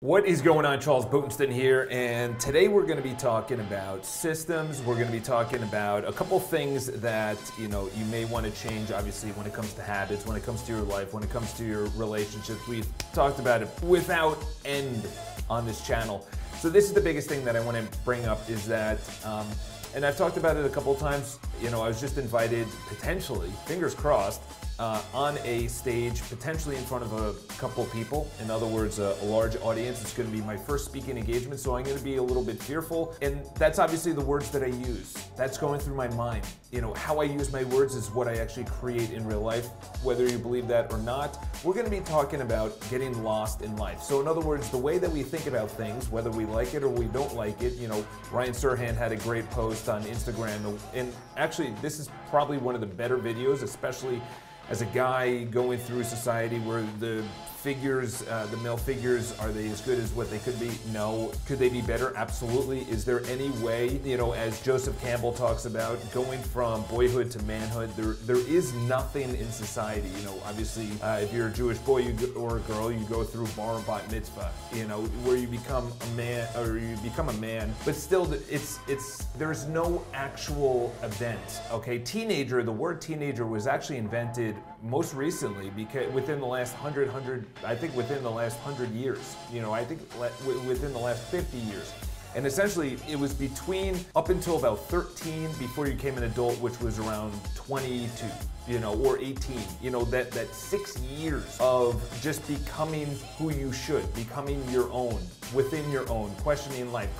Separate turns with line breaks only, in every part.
What is going on? Charles Botenston here, and today we're going to be talking about systems. We're going to be talking about a couple things that you know you may want to change. Obviously, when it comes to habits, when it comes to your life, when it comes to your relationships, we've talked about it without end on this channel. So this is the biggest thing that I want to bring up is that, um, and I've talked about it a couple times. You know, I was just invited potentially, fingers crossed, uh, on a stage, potentially in front of a couple people. In other words, a, a large audience. It's going to be my first speaking engagement, so I'm going to be a little bit fearful. And that's obviously the words that I use. That's going through my mind. You know, how I use my words is what I actually create in real life, whether you believe that or not. We're going to be talking about getting lost in life. So, in other words, the way that we think about things, whether we like it or we don't like it, you know, Ryan Serhant had a great post on Instagram. And actually, this is probably one of the better videos, especially as a guy going through society where the figures, uh, the male figures, are they as good as what they could be? No. Could they be better? Absolutely. Is there any way, you know, as Joseph Campbell talks about, going from boyhood to manhood, there there is nothing in society. You know, obviously, uh, if you're a Jewish boy you or a girl, you go through bar and bat mitzvah, you know, where you become a man or you become a man, but still, it's it's there's no actual event. Okay, teenager. The word teenager was actually invented most recently because within the last 100 100 I think within the last 100 years, you know, I think within the last 50 years. And essentially, it was between up until about 13 before you became an adult, which was around 22, you know, or 18. You know, that, that six years of just becoming who you should, becoming your own, within your own, questioning life,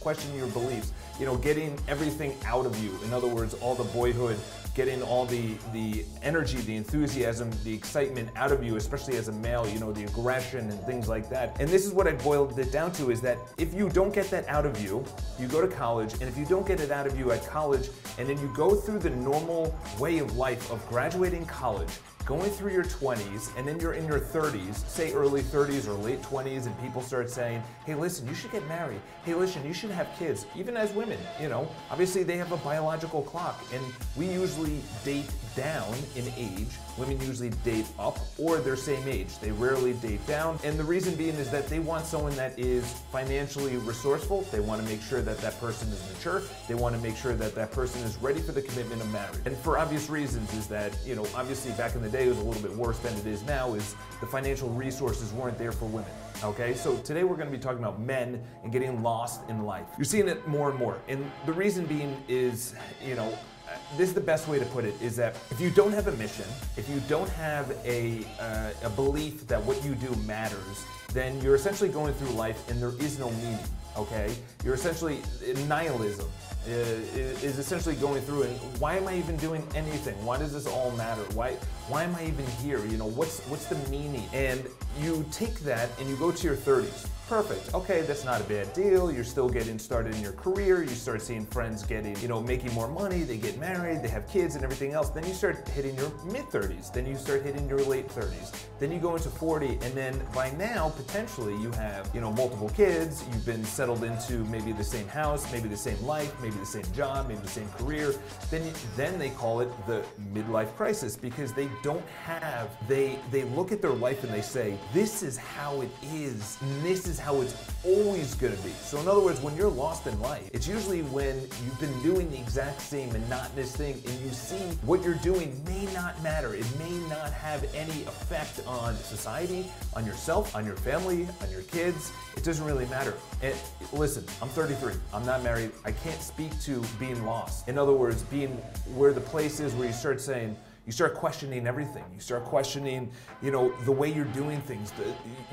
questioning your beliefs, you know, getting everything out of you. In other words, all the boyhood getting all the the energy, the enthusiasm, the excitement out of you, especially as a male, you know, the aggression and things like that. And this is what I boiled it down to is that if you don't get that out of you, you go to college, and if you don't get it out of you at college, and then you go through the normal way of life of graduating college, going through your 20s and then you're in your 30s, say early 30s or late 20s, and people start saying, hey, listen, you should get married. Hey, listen, you should have kids. Even as women, you know, obviously they have a biological clock, and we usually date down in age. Women usually date up or they're same age. They rarely date down. And the reason being is that they want someone that is financially resourceful. They want to make sure that that person is mature. They want to make sure that that person is ready for the commitment of marriage. And for obvious reasons is that, you know, obviously back in the day it was a little bit worse than it is now is the financial resources weren't there for women. Okay, so today we're going to be talking about men and getting lost in life. You're seeing it more and more. And the reason being is, you know, this is the best way to put it is that if you don't have a mission, if you don't have a, uh, a belief that what you do matters, then you're essentially going through life and there is no meaning, okay? You're essentially nihilism. Uh, is essentially going through and why am I even doing anything? Why does this all matter? Why why am I even here? You know, what's what's the meaning? And you take that and you go to your 30s Perfect. Okay, that's not a bad deal. You're still getting started in your career. You start seeing friends getting, you know, making more money. They get married, they have kids and everything else. Then you start hitting your mid 30s. Then you start hitting your late 30s. Then you go into 40, and then by now, potentially, you have, you know, multiple kids. You've been settled into maybe the same house, maybe the same life, maybe the same job, maybe the same career. Then, then they call it the midlife crisis because they don't have. They they look at their life and they say, this is how it is. this is how it's always to be. So, in other words, when you're lost in life, it's usually when you've been doing the exact same monotonous thing and you see what you're doing may not matter. It may not have any effect on society, on yourself, on your family, on your kids. It doesn't really matter. And listen, I'm 33. I'm not married. I can't speak to being lost. In other words, being where the place is where you start saying, you start questioning everything. You start questioning, you know, the way you're doing things, the,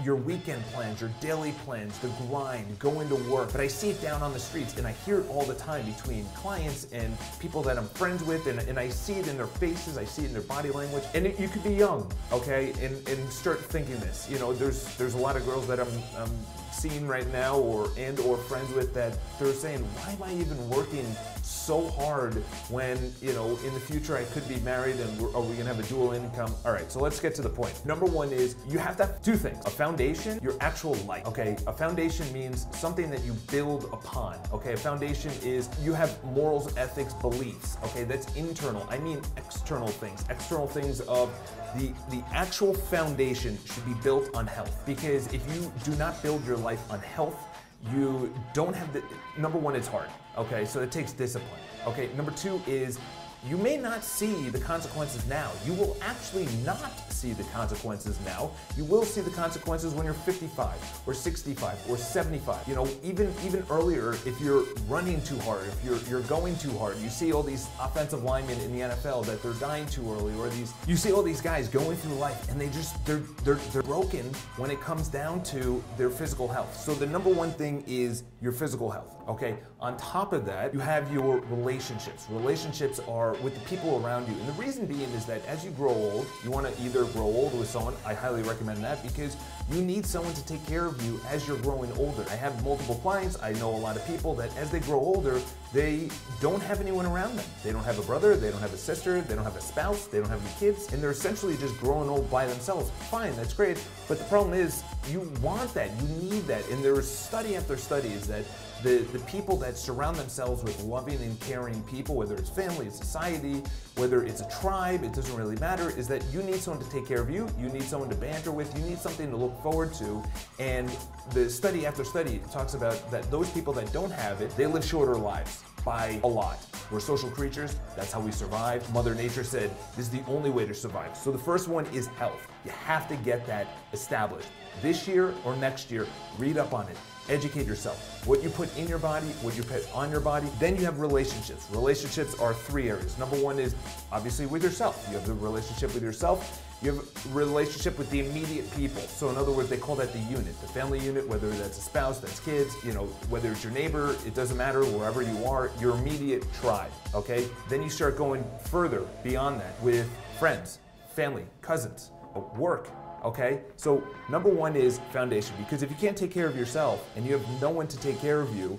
your weekend plans, your daily plans, the grind, going to work. But I see it down on the streets and I hear it all the time between clients and people that I'm friends with and, and I see it in their faces, I see it in their body language. And it, you could be young, okay, and, and start thinking this. You know, there's there's a lot of girls that I'm, I'm seeing right now or and or friends with that they're saying, why am I even working so hard when, you know, in the future I could be married and are oh, we gonna have a dual income? All right, so let's get to the point. Number one is you have to have two things, a foundation, your actual life, okay? A foundation means something that you build upon, okay? A foundation is you have morals, ethics, beliefs, okay? That's internal. I mean external things, external things of the, the actual foundation should be built on health because if you do not build your life on health, you don't have the number one it's hard okay? So it takes discipline okay? Number two is you may not see the consequences now. You will actually not see the consequences now. You will see the consequences when you're 55 or 65 or 75. You know, even even earlier, if you're running too hard, if you're you're going too hard, you see all these offensive linemen in the NFL that they're dying too early, or these you see all these guys going through life and they just they're they're they're broken when it comes down to their physical health. So the number one thing is your physical health. Okay. On top of that, you have your relationships. Relationships are with the people around you. And the reason being is that as you grow old, you want to either grow old with someone, I highly recommend that because you need someone to take care of you as you're growing older. I have multiple clients, I know a lot of people that as they grow older, they don't have anyone around them. They don't have a brother, they don't have a sister, they don't have a spouse, they don't have any kids, and they're essentially just growing old by themselves. Fine, that's great, but the problem is you want that, you need that, and there's study after study is that the, the people that surround themselves with loving and caring people, whether it's family, society, whether it's a tribe, it doesn't really matter, is that you need someone to take care of you, you need someone to banter with, you need something to look forward to. And the study after study talks about that those people that don't have it, they live shorter lives by a lot. We're social creatures, that's how we survive. Mother Nature said this is the only way to survive. So the first one is health. You have to get that established. This year or next year, read up on it educate yourself. What you put in your body, what you put on your body. Then you have relationships. Relationships are three areas. Number one is obviously with yourself. You have the relationship with yourself. You have a relationship with the immediate people. So in other words, they call that the unit, the family unit, whether that's a spouse, that's kids, you know, whether it's your neighbor, it doesn't matter, wherever you are, your immediate tribe, okay? Then you start going further beyond that with friends, family, cousins, uh, work, okay? So number one is foundation, because if you can't take care of yourself and you have no one to take care of you,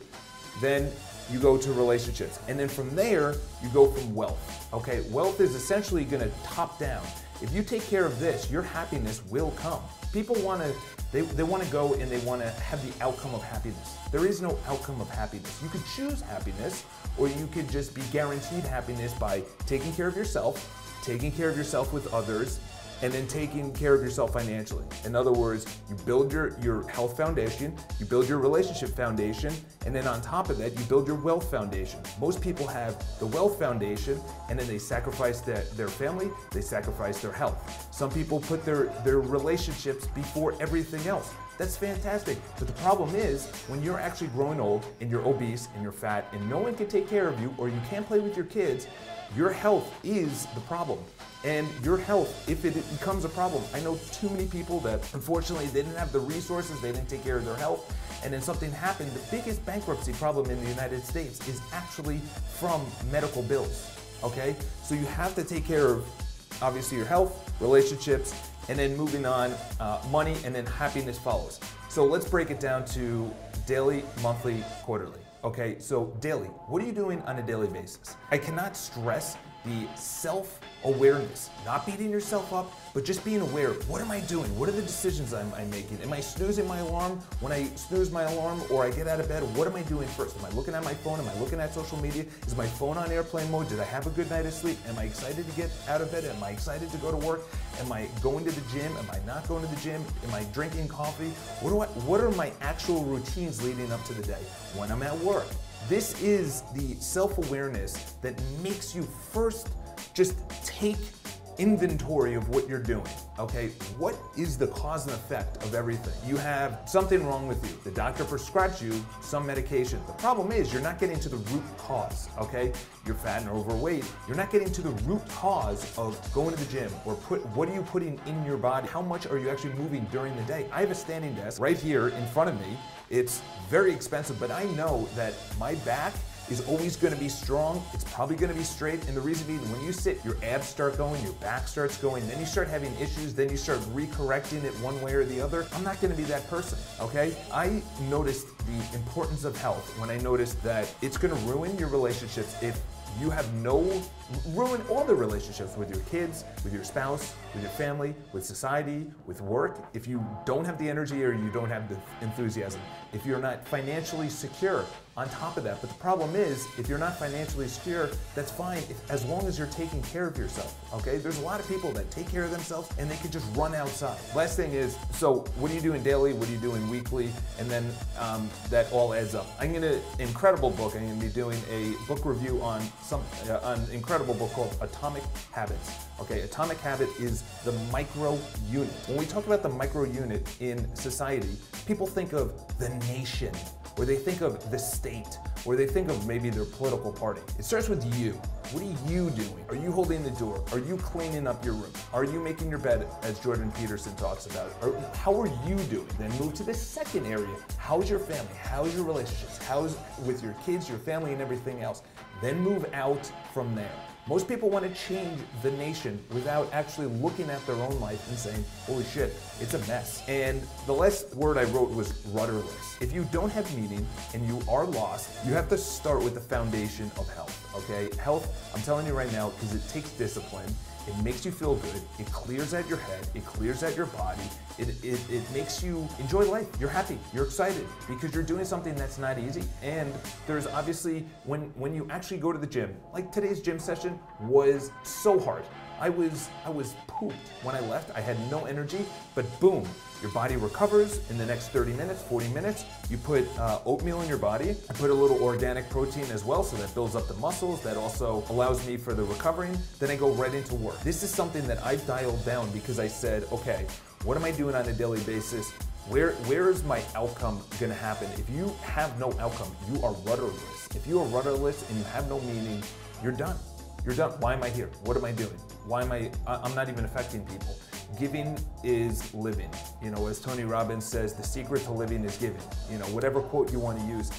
then you go to relationships. And then from there, you go from wealth, okay? Wealth is essentially gonna top down. If you take care of this, your happiness will come. People wanna, they, they wanna go and they wanna have the outcome of happiness. There is no outcome of happiness. You could choose happiness, or you could just be guaranteed happiness by taking care of yourself, taking care of yourself with others, and then taking care of yourself financially. In other words, you build your, your health foundation, you build your relationship foundation, and then on top of that, you build your wealth foundation. Most people have the wealth foundation, and then they sacrifice their, their family, they sacrifice their health. Some people put their, their relationships before everything else. That's fantastic. But the problem is when you're actually growing old and you're obese and you're fat and no one can take care of you or you can't play with your kids, your health is the problem. And your health, if it becomes a problem, I know too many people that unfortunately they didn't have the resources, they didn't take care of their health, and then something happened. The biggest bankruptcy problem in the United States is actually from medical bills. Okay? So you have to take care of obviously your health, relationships, and then moving on, uh, money, and then happiness follows. So let's break it down to daily, monthly, quarterly. Okay, so daily, what are you doing on a daily basis? I cannot stress the self awareness, not beating yourself up, but just being aware. What am I doing? What are the decisions I'm, I'm, making? Am I snoozing my alarm when I snooze my alarm or I get out of bed? What am I doing first? Am I looking at my phone? Am I looking at social media? Is my phone on airplane mode? Did I have a good night of sleep? Am I excited to get out of bed? Am I excited to go to work? Am I going to the gym? Am I not going to the gym? Am I drinking coffee? What do I, what are my actual routines leading up to the day? When I'm at work, this is the self awareness that makes you first just take inventory of what you're doing. Okay, what is the cause and effect of everything? You have something wrong with you. The doctor prescribes you some medication. The problem is you're not getting to the root cause. Okay, you're fat and overweight. You're not getting to the root cause of going to the gym or put what are you putting in your body? How much are you actually moving during the day? I have a standing desk right here in front of me. It's very expensive, but I know that my back is always gonna be strong. It's probably gonna be straight. And the reason being, when you sit, your abs start going, your back starts going, then you start having issues, then you start recorrecting it one way or the other. I'm not gonna be that person, okay? I noticed the importance of health when I noticed that it's gonna ruin your relationships if you have no ruin all the relationships with your kids, with your spouse, with your family, with society, with work. If you don't have the energy or you don't have the enthusiasm, if you're not financially secure on top of that. But the problem is, if you're not financially secure, that's fine if, as long as you're taking care of yourself. Okay? There's a lot of people that take care of themselves and they can just run outside. Last thing is, so what are you doing daily? What are you doing weekly? And then um, that all adds up. I'm gonna incredible book. I'm gonna be doing a book review on some uh, an incredible book called Atomic Habits. Okay, atomic habit is the micro unit. When we talk about the micro unit in society, people think of the nation, or they think of the state, or they think of maybe their political party. It starts with you. What are you doing? Are you holding the door? Are you cleaning up your room? Are you making your bed, as Jordan Peterson talks about? Or how are you doing? Then move to the second area. How's your family? How's your relationships? How's with your kids, your family, and everything else? Then move out from there. Most people want to change the nation without actually looking at their own life and saying, holy shit, it's a mess. And the last word I wrote was rudderless. If you don't have meaning and you are lost, you have to start with the foundation of health, okay? Health, I'm telling you right now, because it takes discipline, it makes you feel good. It clears out your head. It clears out your body. It, it, it makes you enjoy life. You're happy. You're excited because you're doing something that's not easy. And there's obviously, when, when you actually go to the gym, like today's gym session was so hard. I was I was pooped when I left. I had no energy, but boom, your body recovers in the next 30 minutes, 40 minutes. You put uh, oatmeal in your body. I put a little organic protein as well, so that builds up the muscles. That also allows me for the recovering. Then I go right into work. This is something that I've dialed down because I said, okay, what am I doing on a daily basis? Where, where is my outcome gonna happen? If you have no outcome, you are rudderless. If you are rudderless and you have no meaning, you're done. You're done. Why am I here? What am I doing? Why am I? I'm not even affecting people. Giving is living. You know, as Tony Robbins says, the secret to living is giving. You know, whatever quote you want to use.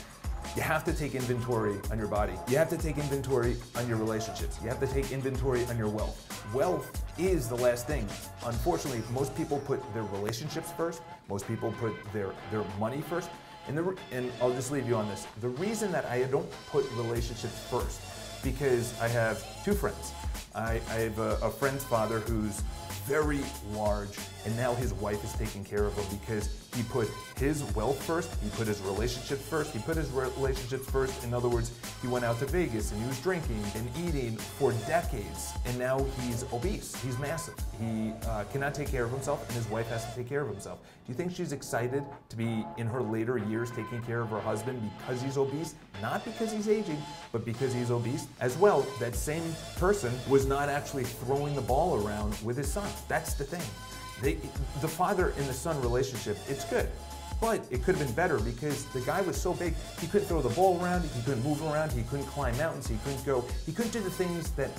You have to take inventory on your body. You have to take inventory on your relationships. You have to take inventory on your wealth. Wealth is the last thing. Unfortunately, most people put their relationships first. Most people put their, their money first. And, the, and I'll just leave you on this. The reason that I don't put relationships first, because I have two friends. I, I have a, a friend's father who's very large, and now his wife is taking care of him because he put his wealth first, he put his relationship first, he put his relationships first. In other words, he went out to Vegas and he was drinking and eating for decades, and now he's obese. He's massive. He uh, cannot take care of himself, and his wife has to take care of himself. Do you think she's excited to be in her later years taking care of her husband because he's obese? Not because he's aging, but because he's obese. As well, that same person was not actually throwing the ball around with his son. That's the thing. They, the father and the son relationship, it's good. But it could have been better because the guy was so big, he couldn't throw the ball around, he couldn't move around, he couldn't climb mountains, he couldn't go, he couldn't do the things that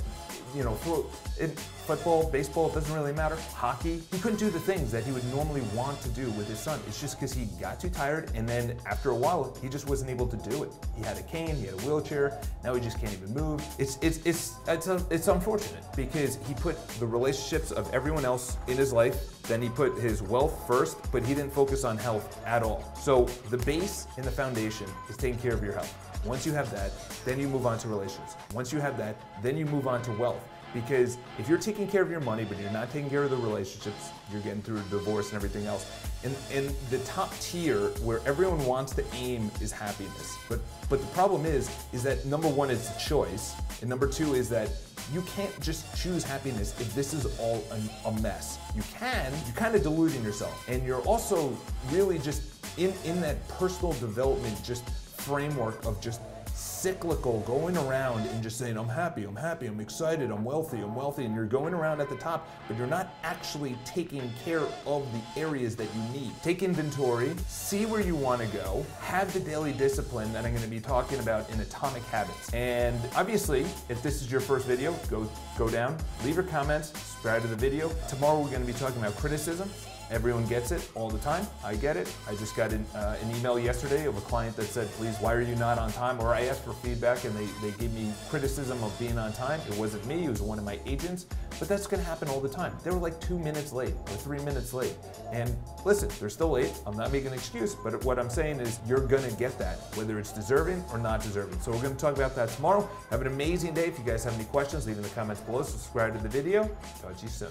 you know, football, baseball, it doesn't really matter. Hockey, he couldn't do the things that he would normally want to do with his son. It's just because he got too tired, and then after a while, he just wasn't able to do it. He had a cane, he had a wheelchair. Now he just can't even move. It's it's it's it's it's unfortunate because he put the relationships of everyone else in his life. Then he put his wealth first, but he didn't focus on health at all. So the base and the foundation is taking care of your health. Once you have that, then you move on to relations. Once you have that, then you move on to wealth. Because if you're taking care of your money, but you're not taking care of the relationships, you're getting through a divorce and everything else. And, and the top tier where everyone wants to aim is happiness. But but the problem is, is that number one is a choice, and number two is that you can't just choose happiness if this is all a, a mess. You can, you're kind of deluding yourself. And you're also really just in, in that personal development just framework of just cyclical, going around and just saying, I'm happy, I'm happy, I'm excited, I'm wealthy, I'm wealthy, and you're going around at the top, but you're not actually taking care of the areas that you need. Take inventory, see where you want to go, have the daily discipline that I'm going to be talking about in Atomic Habits. And obviously, if this is your first video, go, go down, leave your comments, subscribe to the video. Tomorrow we're going to be talking about criticism Everyone gets it all the time. I get it. I just got an, uh, an email yesterday of a client that said, please, why are you not on time? Or I asked for feedback and they, they gave me criticism of being on time. It wasn't me, it was one of my agents. But that's gonna happen all the time. They were like two minutes late or three minutes late. And listen, they're still late. I'm not making an excuse, but what I'm saying is you're gonna get that, whether it's deserving or not deserving. So we're gonna talk about that tomorrow. Have an amazing day. If you guys have any questions, leave in the comments below. Subscribe to the video. Talk to you soon.